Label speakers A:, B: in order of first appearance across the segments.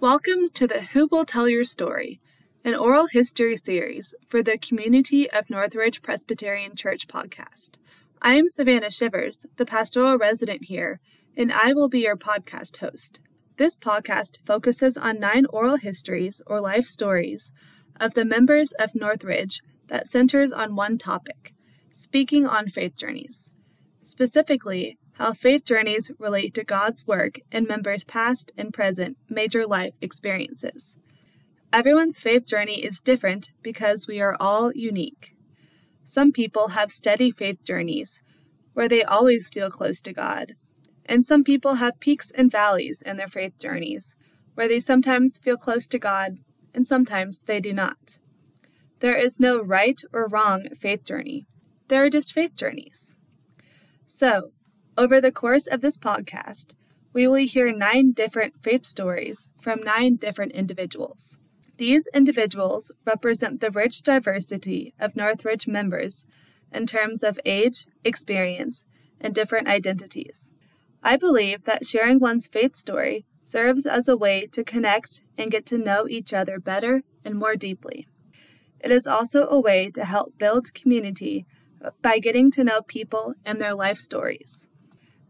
A: Welcome to the Who Will Tell Your Story, an oral history series for the Community of Northridge Presbyterian Church podcast. I am Savannah Shivers, the pastoral resident here, and I will be your podcast host. This podcast focuses on nine oral histories or life stories of the members of Northridge that centers on one topic speaking on faith journeys. Specifically, how faith journeys relate to God's work in members' past and present major life experiences. Everyone's faith journey is different because we are all unique. Some people have steady faith journeys where they always feel close to God, and some people have peaks and valleys in their faith journeys where they sometimes feel close to God and sometimes they do not. There is no right or wrong faith journey, there are just faith journeys. So, over the course of this podcast, we will hear nine different faith stories from nine different individuals. These individuals represent the rich diversity of Northridge members in terms of age, experience, and different identities. I believe that sharing one's faith story serves as a way to connect and get to know each other better and more deeply. It is also a way to help build community by getting to know people and their life stories.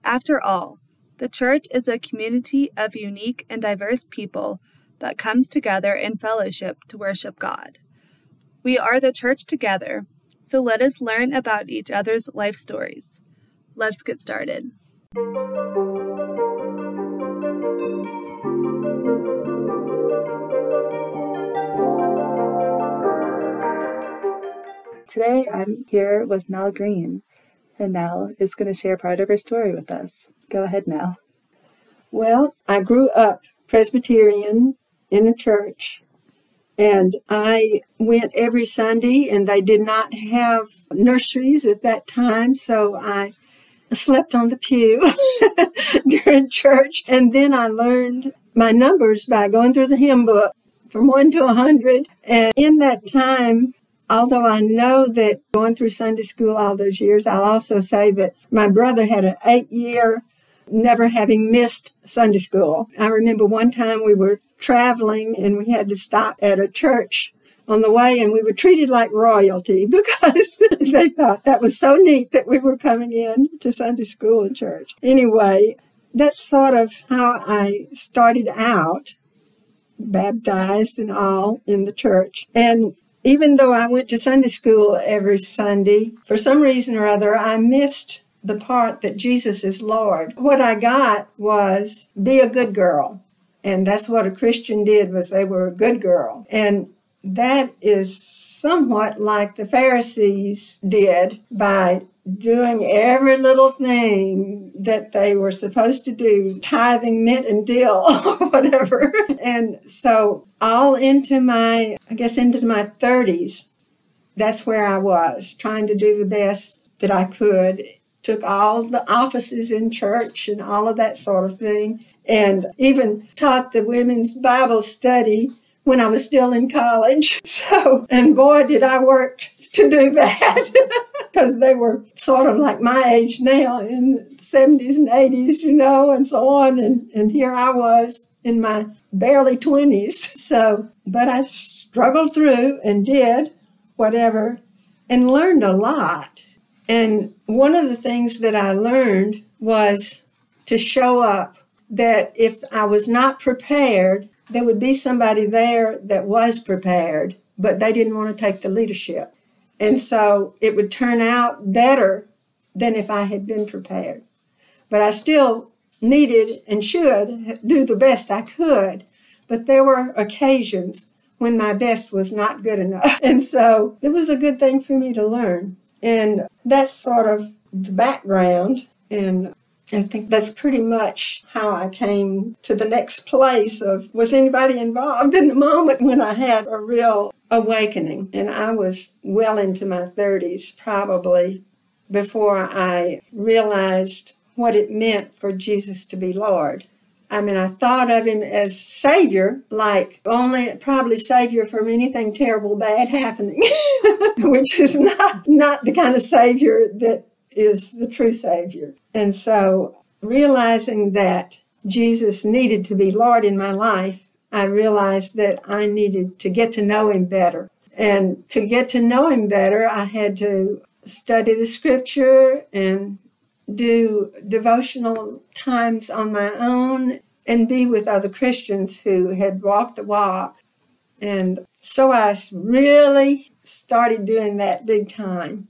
A: After all, the church is a community of unique and diverse people that comes together in fellowship to worship God. We are the church together, so let us learn about each other's life stories. Let's get started. Today I'm here with Nell Green and Nell is going to share part of her story with us. Go ahead, Nell.
B: Well, I grew up Presbyterian in a church, and I went every Sunday, and they did not have nurseries at that time, so I slept on the pew during church, and then I learned my numbers by going through the hymn book from one to a hundred. And in that time, although I know that going through Sunday school all those years, I'll also say that my brother had an eight year never having missed Sunday school. I remember one time we were traveling and we had to stop at a church on the way and we were treated like royalty because they thought that was so neat that we were coming in to Sunday school and church. Anyway, that's sort of how I started out, baptized and all in the church. And even though I went to Sunday school every Sunday, for some reason or other, I missed the part that Jesus is Lord. What I got was be a good girl. And that's what a Christian did was they were a good girl. And that is somewhat like the Pharisees did by doing every little thing that they were supposed to do, tithing mint and dill, whatever. And so, all into my, I guess, into my 30s, that's where I was, trying to do the best that I could. Took all the offices in church and all of that sort of thing, and even taught the women's Bible study when I was still in college. So, and boy, did I work to do that because they were sort of like my age now in the 70s and 80s, you know, and so on. And, and here I was in my barely 20s. So, but I struggled through and did whatever and learned a lot. And one of the things that I learned was to show up that if I was not prepared, there would be somebody there that was prepared, but they didn't want to take the leadership. And so it would turn out better than if I had been prepared. But I still needed and should do the best I could. But there were occasions when my best was not good enough. And so it was a good thing for me to learn. And that's sort of the background. And I think that's pretty much how I came to the next place of was anybody involved in the moment when I had a real awakening. And I was well into my 30s probably before I realized what it meant for Jesus to be Lord. I mean, I thought of him as Savior, like only probably Savior from anything terrible bad happening, which is not, not the kind of Savior that is the true Savior. And so, realizing that Jesus needed to be Lord in my life, I realized that I needed to get to know Him better. And to get to know Him better, I had to study the scripture and do devotional times on my own and be with other Christians who had walked the walk. And so I really started doing that big time.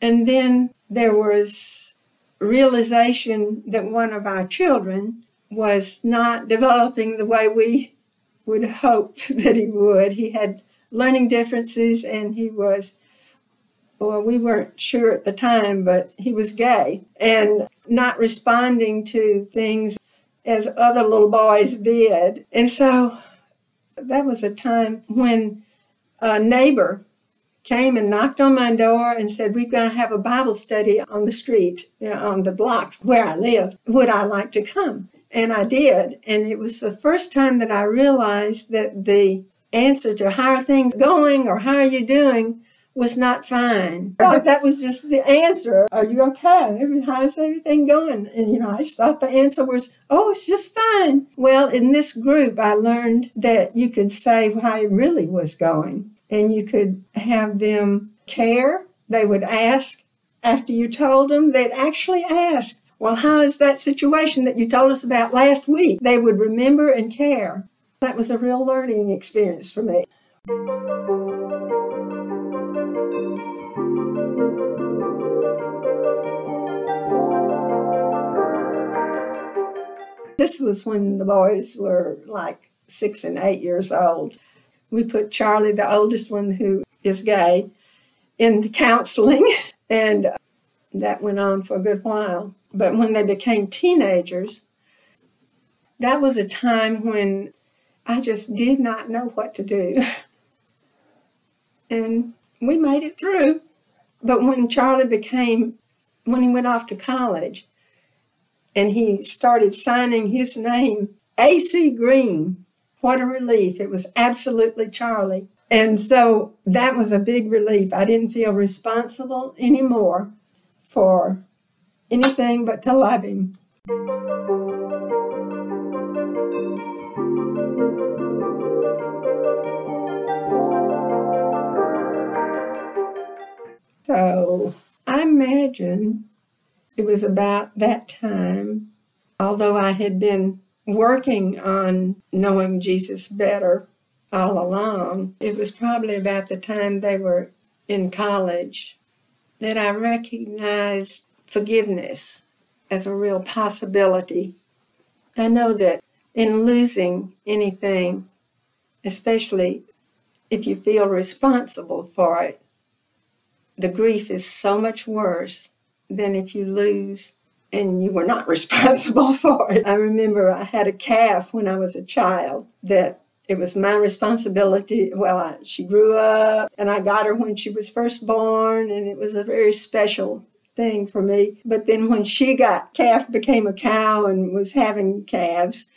B: And then there was realization that one of our children was not developing the way we would hope that he would. He had learning differences and he was well, we weren't sure at the time, but he was gay and not responding to things as other little boys did. And so that was a time when a neighbor came and knocked on my door and said, We're going to have a Bible study on the street, you know, on the block where I live. Would I like to come? And I did. And it was the first time that I realized that the answer to how are things going or how are you doing was not fine. I thought that was just the answer. Are you okay? How's everything going? And you know, I just thought the answer was, oh, it's just fine. Well, in this group, I learned that you could say how it really was going and you could have them care. They would ask after you told them, they'd actually ask, Well, how is that situation that you told us about last week? They would remember and care. That was a real learning experience for me. This was when the boys were like six and eight years old we put Charlie, the oldest one who is gay, in counseling, and that went on for a good while. But when they became teenagers, that was a time when I just did not know what to do. and we made it through. But when Charlie became, when he went off to college and he started signing his name, A.C. Green, what a relief. It was absolutely Charlie. And so that was a big relief. I didn't feel responsible anymore for anything but to love him. So I imagine it was about that time, although I had been working on knowing Jesus better all along. It was probably about the time they were in college that I recognized forgiveness as a real possibility. I know that in losing anything, especially if you feel responsible for it, the grief is so much worse than if you lose and you were not responsible for it. I remember I had a calf when I was a child that it was my responsibility. Well, I, she grew up and I got her when she was first born, and it was a very special thing for me. But then when she got calf became a cow and was having calves,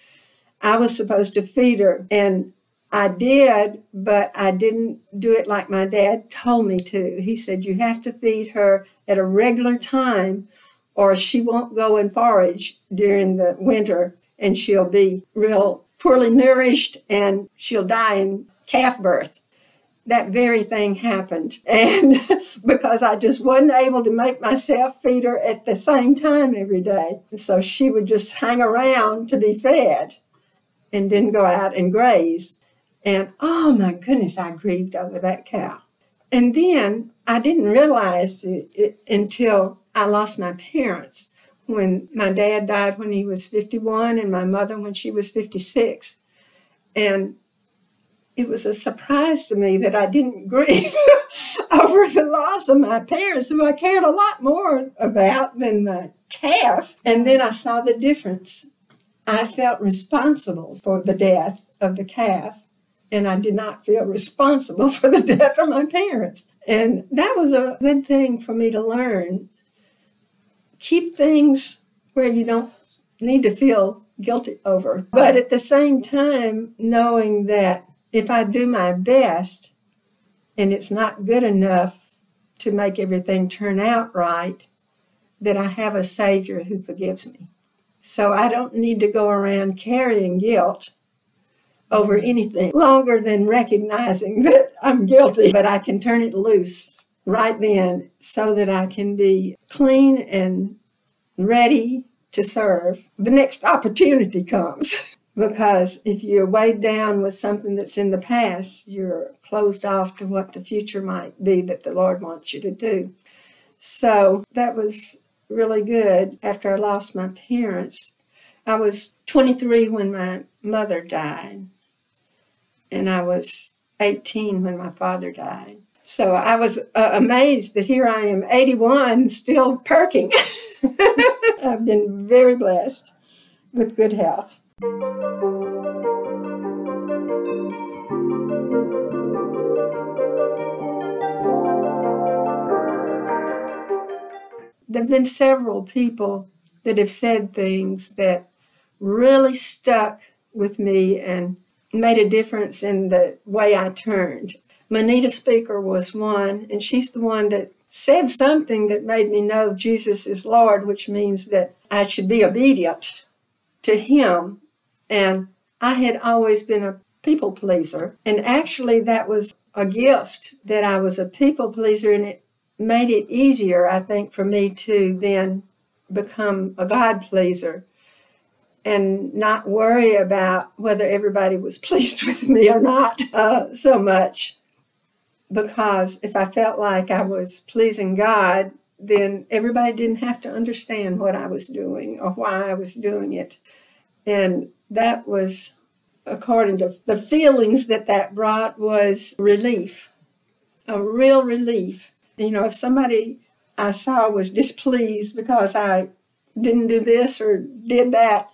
B: I was supposed to feed her. And I did, but I didn't do it like my dad told me to. He said, You have to feed her at a regular time or she won't go and forage during the winter and she'll be real poorly nourished and she'll die in calf birth. That very thing happened. And because I just wasn't able to make myself feed her at the same time every day. So she would just hang around to be fed and didn't go out and graze. And oh my goodness, I grieved over that cow. And then I didn't realize it, it until I lost my parents when my dad died when he was 51 and my mother when she was 56. And it was a surprise to me that I didn't grieve over the loss of my parents, who I cared a lot more about than the calf. And then I saw the difference. I felt responsible for the death of the calf, and I did not feel responsible for the death of my parents. And that was a good thing for me to learn. Keep things where you don't need to feel guilty over. But at the same time, knowing that if I do my best and it's not good enough to make everything turn out right, that I have a Savior who forgives me. So I don't need to go around carrying guilt over anything longer than recognizing that I'm guilty, but I can turn it loose right then so that I can be clean and ready to serve. The next opportunity comes. because if you're weighed down with something that's in the past, you're closed off to what the future might be that the Lord wants you to do. So that was really good after I lost my parents. I was 23 when my mother died, and I was 18 when my father died. So I was uh, amazed that here I am, 81, still perking. I've been very blessed with good health. There have been several people that have said things that really stuck with me and made a difference in the way I turned. Manita Speaker was one, and she's the one that said something that made me know Jesus is Lord, which means that I should be obedient to Him. And I had always been a people pleaser. And actually, that was a gift that I was a people pleaser, and it made it easier, I think, for me to then become a God pleaser and not worry about whether everybody was pleased with me or not uh, so much. Because if I felt like I was pleasing God, then everybody didn't have to understand what I was doing or why I was doing it. And that was, according to the feelings that that brought, was relief, a real relief. You know, if somebody I saw was displeased because I didn't do this or did that,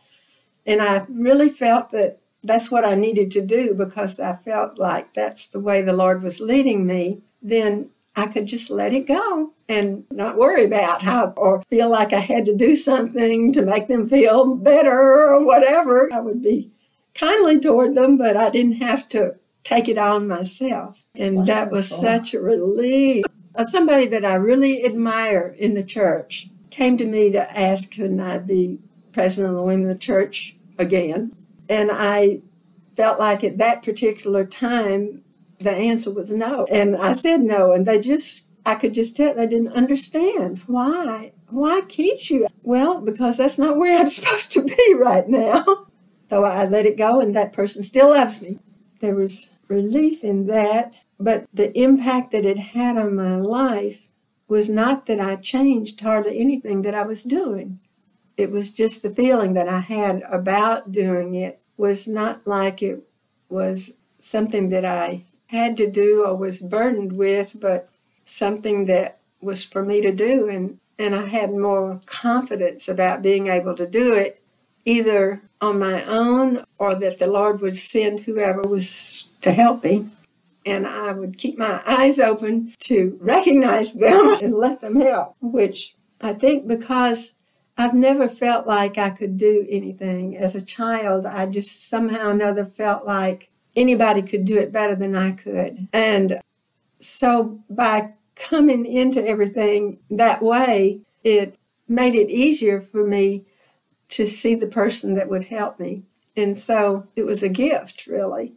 B: and I really felt that that's what I needed to do because I felt like that's the way the Lord was leading me, then I could just let it go and not worry about how or feel like I had to do something to make them feel better or whatever. I would be kindly toward them, but I didn't have to take it on myself. That's and wonderful. that was such a relief. Uh, somebody that I really admire in the church came to me to ask, could I be president of the women of the church again? And I felt like at that particular time, the answer was no. And I said no, and they just, I could just tell they didn't understand why. Why can't you? Well, because that's not where I'm supposed to be right now. So I let it go, and that person still loves me. There was relief in that, but the impact that it had on my life was not that I changed hardly anything that I was doing. It was just the feeling that I had about doing it was not like it was something that I had to do or was burdened with, but something that was for me to do. And, and I had more confidence about being able to do it, either on my own or that the Lord would send whoever was to help me. And I would keep my eyes open to recognize them and let them help, which I think because I've never felt like I could do anything. As a child, I just somehow or another felt like anybody could do it better than I could. And so by coming into everything that way, it made it easier for me to see the person that would help me. And so it was a gift, really.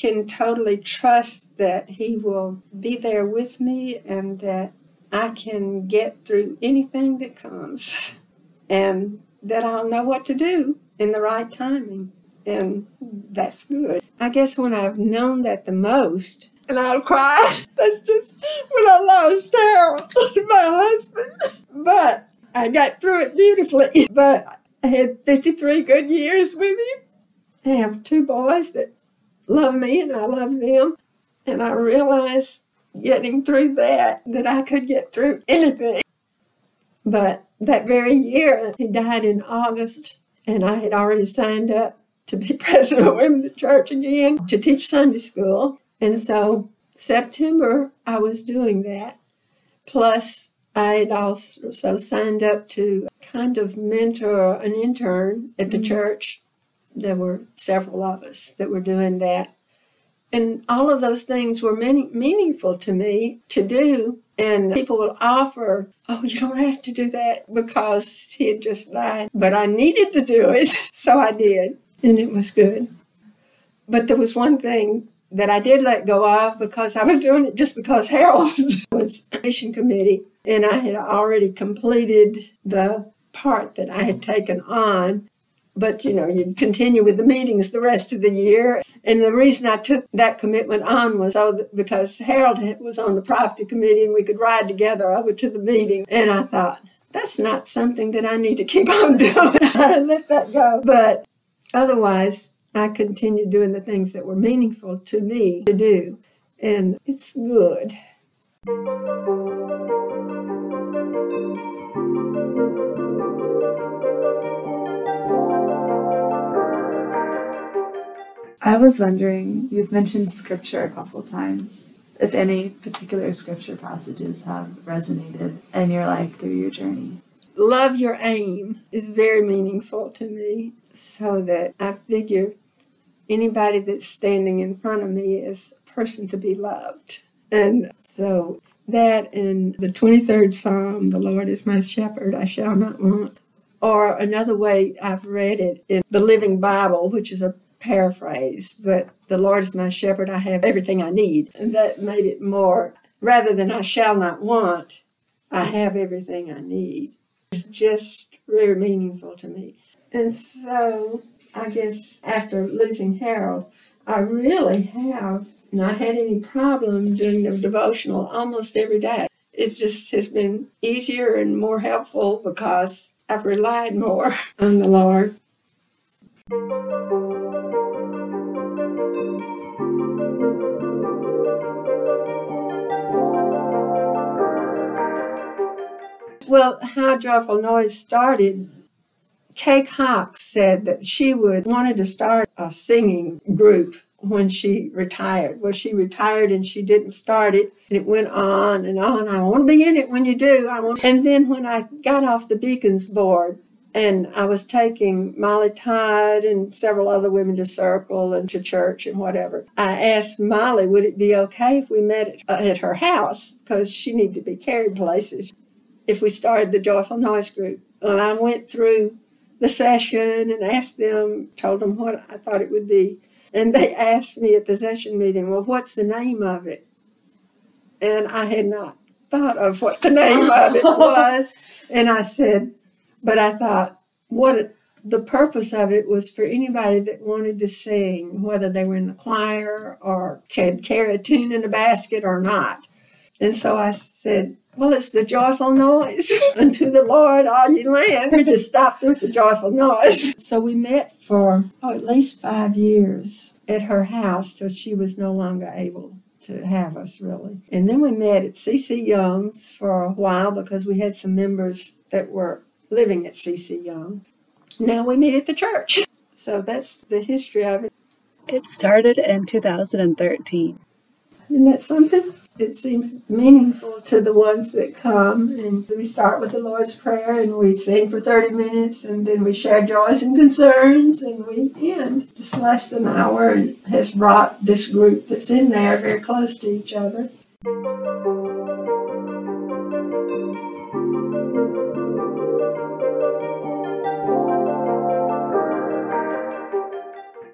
B: Can totally trust that He will be there with me and that I can get through anything that comes and that I'll know what to do in the right timing. And that's good. I guess when I've known that the most, and I'll cry, that's just when I lost Harold, my husband. But I got through it beautifully. But I had 53 good years with him I have two boys that love me and I love them. And I realized getting through that, that I could get through anything. But that very year, he died in August, and I had already signed up to be president of Women Church again to teach Sunday school. And so, September, I was doing that. Plus, I had also signed up to kind of mentor an intern at the mm-hmm. church. There were several of us that were doing that. And all of those things were many, meaningful to me to do. And people would offer, oh, you don't have to do that because he had just died. But I needed to do it, so I did. And it was good. But there was one thing that I did let go of because I was doing it just because Harold was mission committee and I had already completed the part that I had taken on. But you know, you'd continue with the meetings the rest of the year. And the reason I took that commitment on was oh, because Harold was on the property committee and we could ride together over to the meeting. And I thought, that's not something that I need to keep on doing. I let that go. But otherwise, I continued doing the things that were meaningful to me to do. And it's good.
A: I was wondering, you've mentioned scripture a couple times. If any particular scripture passages have resonated in your life through your journey.
B: Love your aim is very meaningful to me, so that I figure anybody that's standing in front of me is a person to be loved. And so that in the 23rd Psalm, the Lord is my shepherd, I shall not want. Or another way I've read it in the Living Bible, which is a paraphrase, but the Lord is my shepherd, I have everything I need. And that made it more, rather than I shall not want, I have everything I need. It's just very meaningful to me. And so I guess after losing Harold, I really have not had any problem doing the devotional almost every day. It just has been easier and more helpful because I've relied more on the Lord. Well, how Joyful Noise started Kay Cox said that she would wanted to start a singing group when she retired. Well, she retired and she didn't start it, and it went on and on. I want to be in it when you do. I want. And then when I got off the deacons board, and I was taking Molly Todd and several other women to circle and to church and whatever. I asked Molly, would it be okay if we met at, her house because she needed to be carried places if we started the Joyful Noise group. And I went through the session and asked them, told them what I thought it would be. And they asked me at the session meeting, well, what's the name of it? And I had not thought of what the name of it was. And I said, but I thought, what the purpose of it was for anybody that wanted to sing, whether they were in the choir or could carry a tune in a basket or not. And so I said, well, it's the joyful noise unto the Lord, all ye land. We just stopped with the joyful noise. So we met for oh, at least five years at her house till she was no longer able to have us, really. And then we met at C.C. Young's for a while because we had some members that were living at C.C. Young. Now we meet at the church. So that's the history of it.
A: It started in 2013.
B: Isn't that something? It seems meaningful to the ones that come. And we start with the Lord's Prayer and we sing for 30 minutes and then we share joys and concerns and we end. Just less than an hour and has brought this group that's in there very close to each other.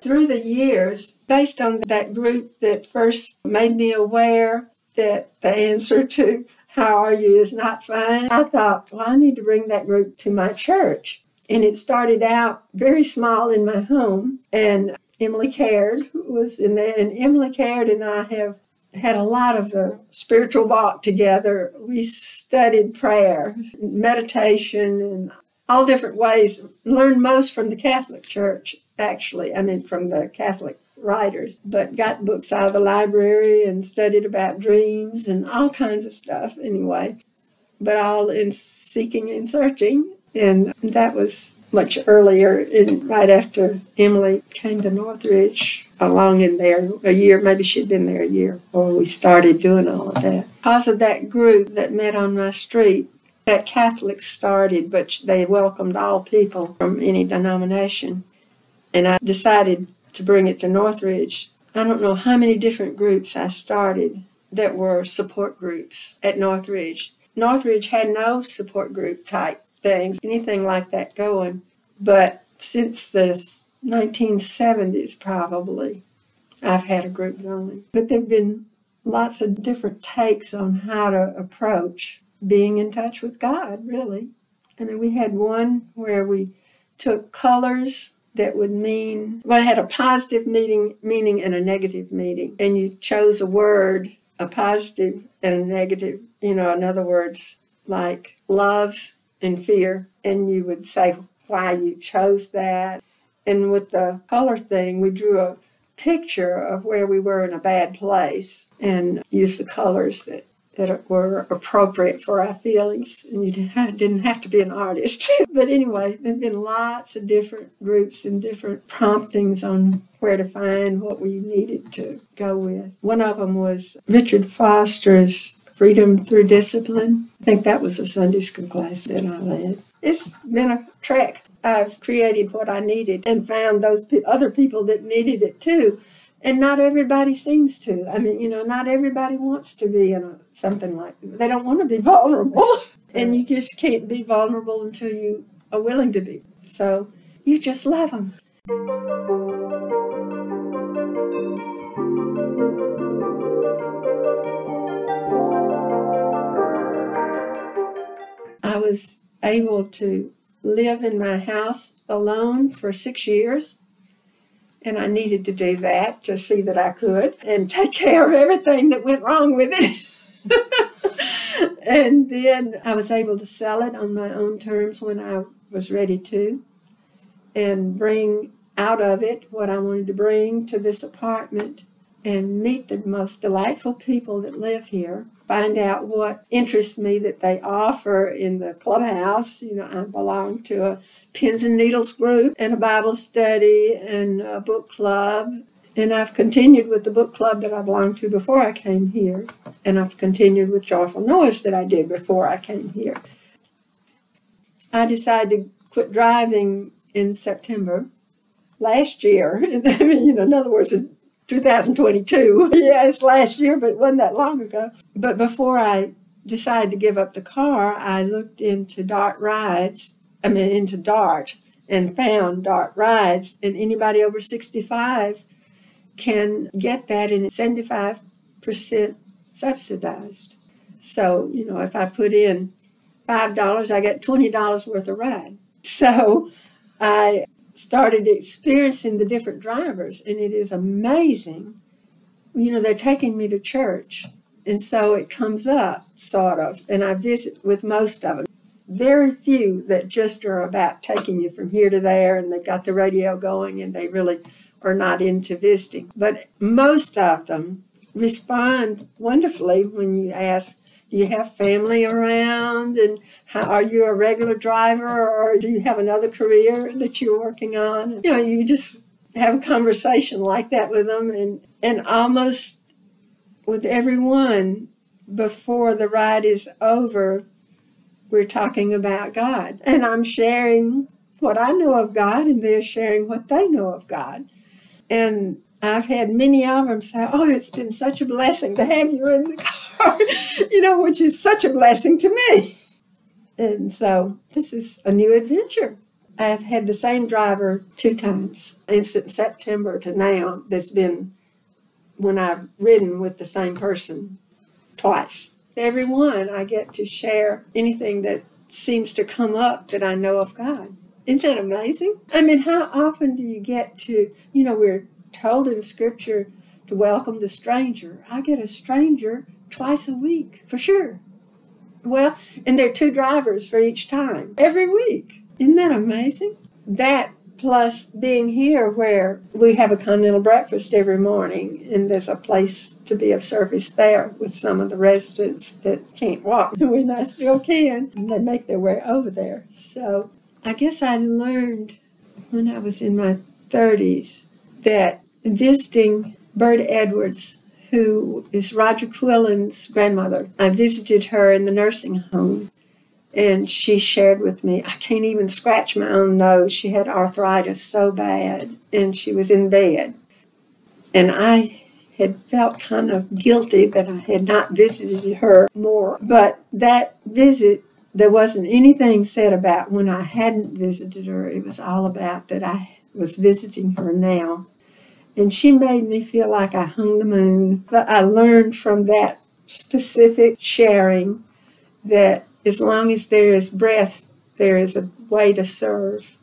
B: through the years, based on that group that first made me aware that the answer to how are you is not fine. I thought, well, I need to bring that group to my church. And it started out very small in my home. And Emily Caird was in there. And Emily Caird and I have had a lot of the spiritual walk together. We studied prayer, meditation, and all different ways. Learned most from the Catholic Church actually. I mean, from the Catholic writers, but got books out of the library and studied about dreams and all kinds of stuff anyway. But all in seeking and searching. And that was much earlier, in, right after Emily came to Northridge, along in there a year, maybe she'd been there a year before we started doing all of that. Because of that group that met on my street, that Catholics started, but they welcomed all people from any denomination. And I decided to bring it to Northridge. I don't know how many different groups I started that were support groups at Northridge. Northridge had no support group type things, anything like that going. But since the 1970s, probably, I've had a group going. But there have been lots of different takes on how to approach being in touch with God, really. I mean, we had one where we took colors that would mean, well, it had a positive meaning, meaning and a negative meaning. And you chose a word, a positive and a negative, you know, in other words, like love and fear. And you would say why you chose that. And with the color thing, we drew a picture of where we were in a bad place and used the colors that that were appropriate for our feelings. And you didn't have to be an artist. but anyway, there have been lots of different groups and different promptings on where to find what we needed to go with. One of them was Richard Foster's Freedom Through Discipline. I think that was a Sunday school class that I led. It's been a trek. I've created what I needed and found those other people that needed it too and not everybody seems to. I mean, you know, not everybody wants to be in a, something like. They don't want to be vulnerable, and you just can't be vulnerable until you are willing to be. So you just love them. I was able to live in my house alone for six years and I needed to do that to see that I could and take care of everything that went wrong with it. and then I was able to sell it on my own terms when I was ready to and bring out of it what I wanted to bring to this apartment and meet the most delightful people that live here find out what interests me that they offer in the clubhouse. You know, I belong to a pins and needles group and a Bible study and a book club. And I've continued with the book club that I belonged to before I came here. And I've continued with Joyful Noise that I did before I came here. I decided to quit driving in September last year. I mean, you know, in other words, 2022. yeah, it's last year, but it wasn't that long ago. But before I decided to give up the car, I looked into Dart Rides, I mean, into Dart, and found Dart Rides. And anybody over 65 can get that, and it's 75% subsidized. So, you know, if I put in $5, I get $20 worth of ride. So I started experiencing the different drivers, and it is amazing. You know, they're taking me to church, and so it comes up, sort of, and I visit with most of them. Very few that just are about taking you from here to there, and they've got the radio going, and they really are not into visiting. But most of them respond wonderfully when you ask, do you have family around? And how, are you a regular driver or do you have another career that you're working on? You know, you just have a conversation like that with them and, and almost with everyone before the ride is over, we're talking about God. And I'm sharing what I know of God and they're sharing what they know of God. And I've had many of them say, Oh, it's been such a blessing to have you in the car, you know, which is such a blessing to me. And so this is a new adventure. I've had the same driver two times. And since September to now, there's been when I've ridden with the same person twice. Every one, I get to share anything that seems to come up that I know of God. Isn't that amazing? I mean, how often do you get to, you know, we're told in Scripture to welcome the stranger. I get a stranger twice a week for sure. Well, and there are two drivers for each time every week. Isn't that amazing? That plus being here where we have a continental breakfast every morning and there's a place to be of service there with some of the residents that can't walk when I still can and they make their way over there. So I guess I learned when I was in my 30s that visiting Bird Edwards, who is Roger Quillen's grandmother, I visited her in the nursing home and she shared with me, I can't even scratch my own nose. She had arthritis so bad, and she was in bed. And I had felt kind of guilty that I had not visited her more. But that visit, there wasn't anything said about when I hadn't visited her. It was all about that I was visiting her now. And she made me feel like I hung the moon. But I learned from that specific sharing that as long as there is breath, there is a way to serve.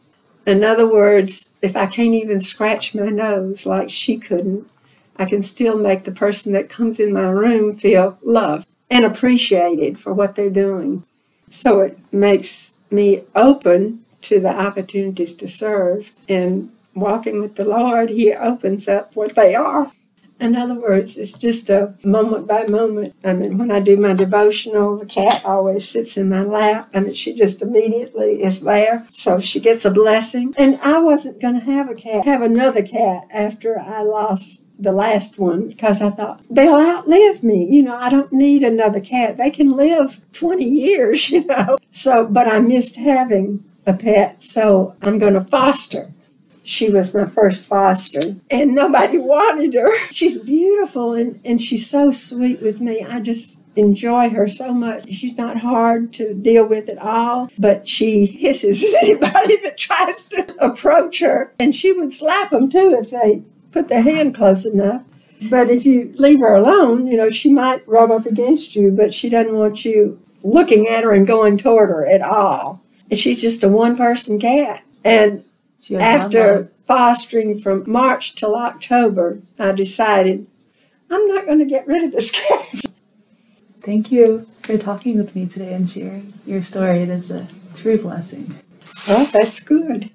B: In other words, if I can't even scratch my nose like she couldn't, I can still make the person that comes in my room feel loved and appreciated for what they're doing. So it makes me open to the opportunities to serve. And walking with the Lord, He opens up what they are. In other words, it's just a moment by moment. I mean, when I do my devotional, the cat always sits in my lap. I mean, she just immediately is there. So she gets a blessing. And I wasn't going to have a cat, have another cat after I lost the last one because I thought they'll outlive me. You know, I don't need another cat. They can live 20 years, you know. So, but I missed having a pet. So I'm going to foster. She was my first foster, and nobody wanted her. She's beautiful and, and she's so sweet with me. I just enjoy her so much. She's not hard to deal with at all, but she hisses at anybody that tries to approach her. And she would slap them too if they put their hand close enough. But if you leave her alone, you know, she might rub up against you, but she doesn't want you looking at her and going toward her at all. And she's just a one person cat. And after fostering from March till October, I decided I'm not going to get rid of this cat.
A: Thank you for talking with me today and sharing your story. It is a true blessing.
B: Well, that's good.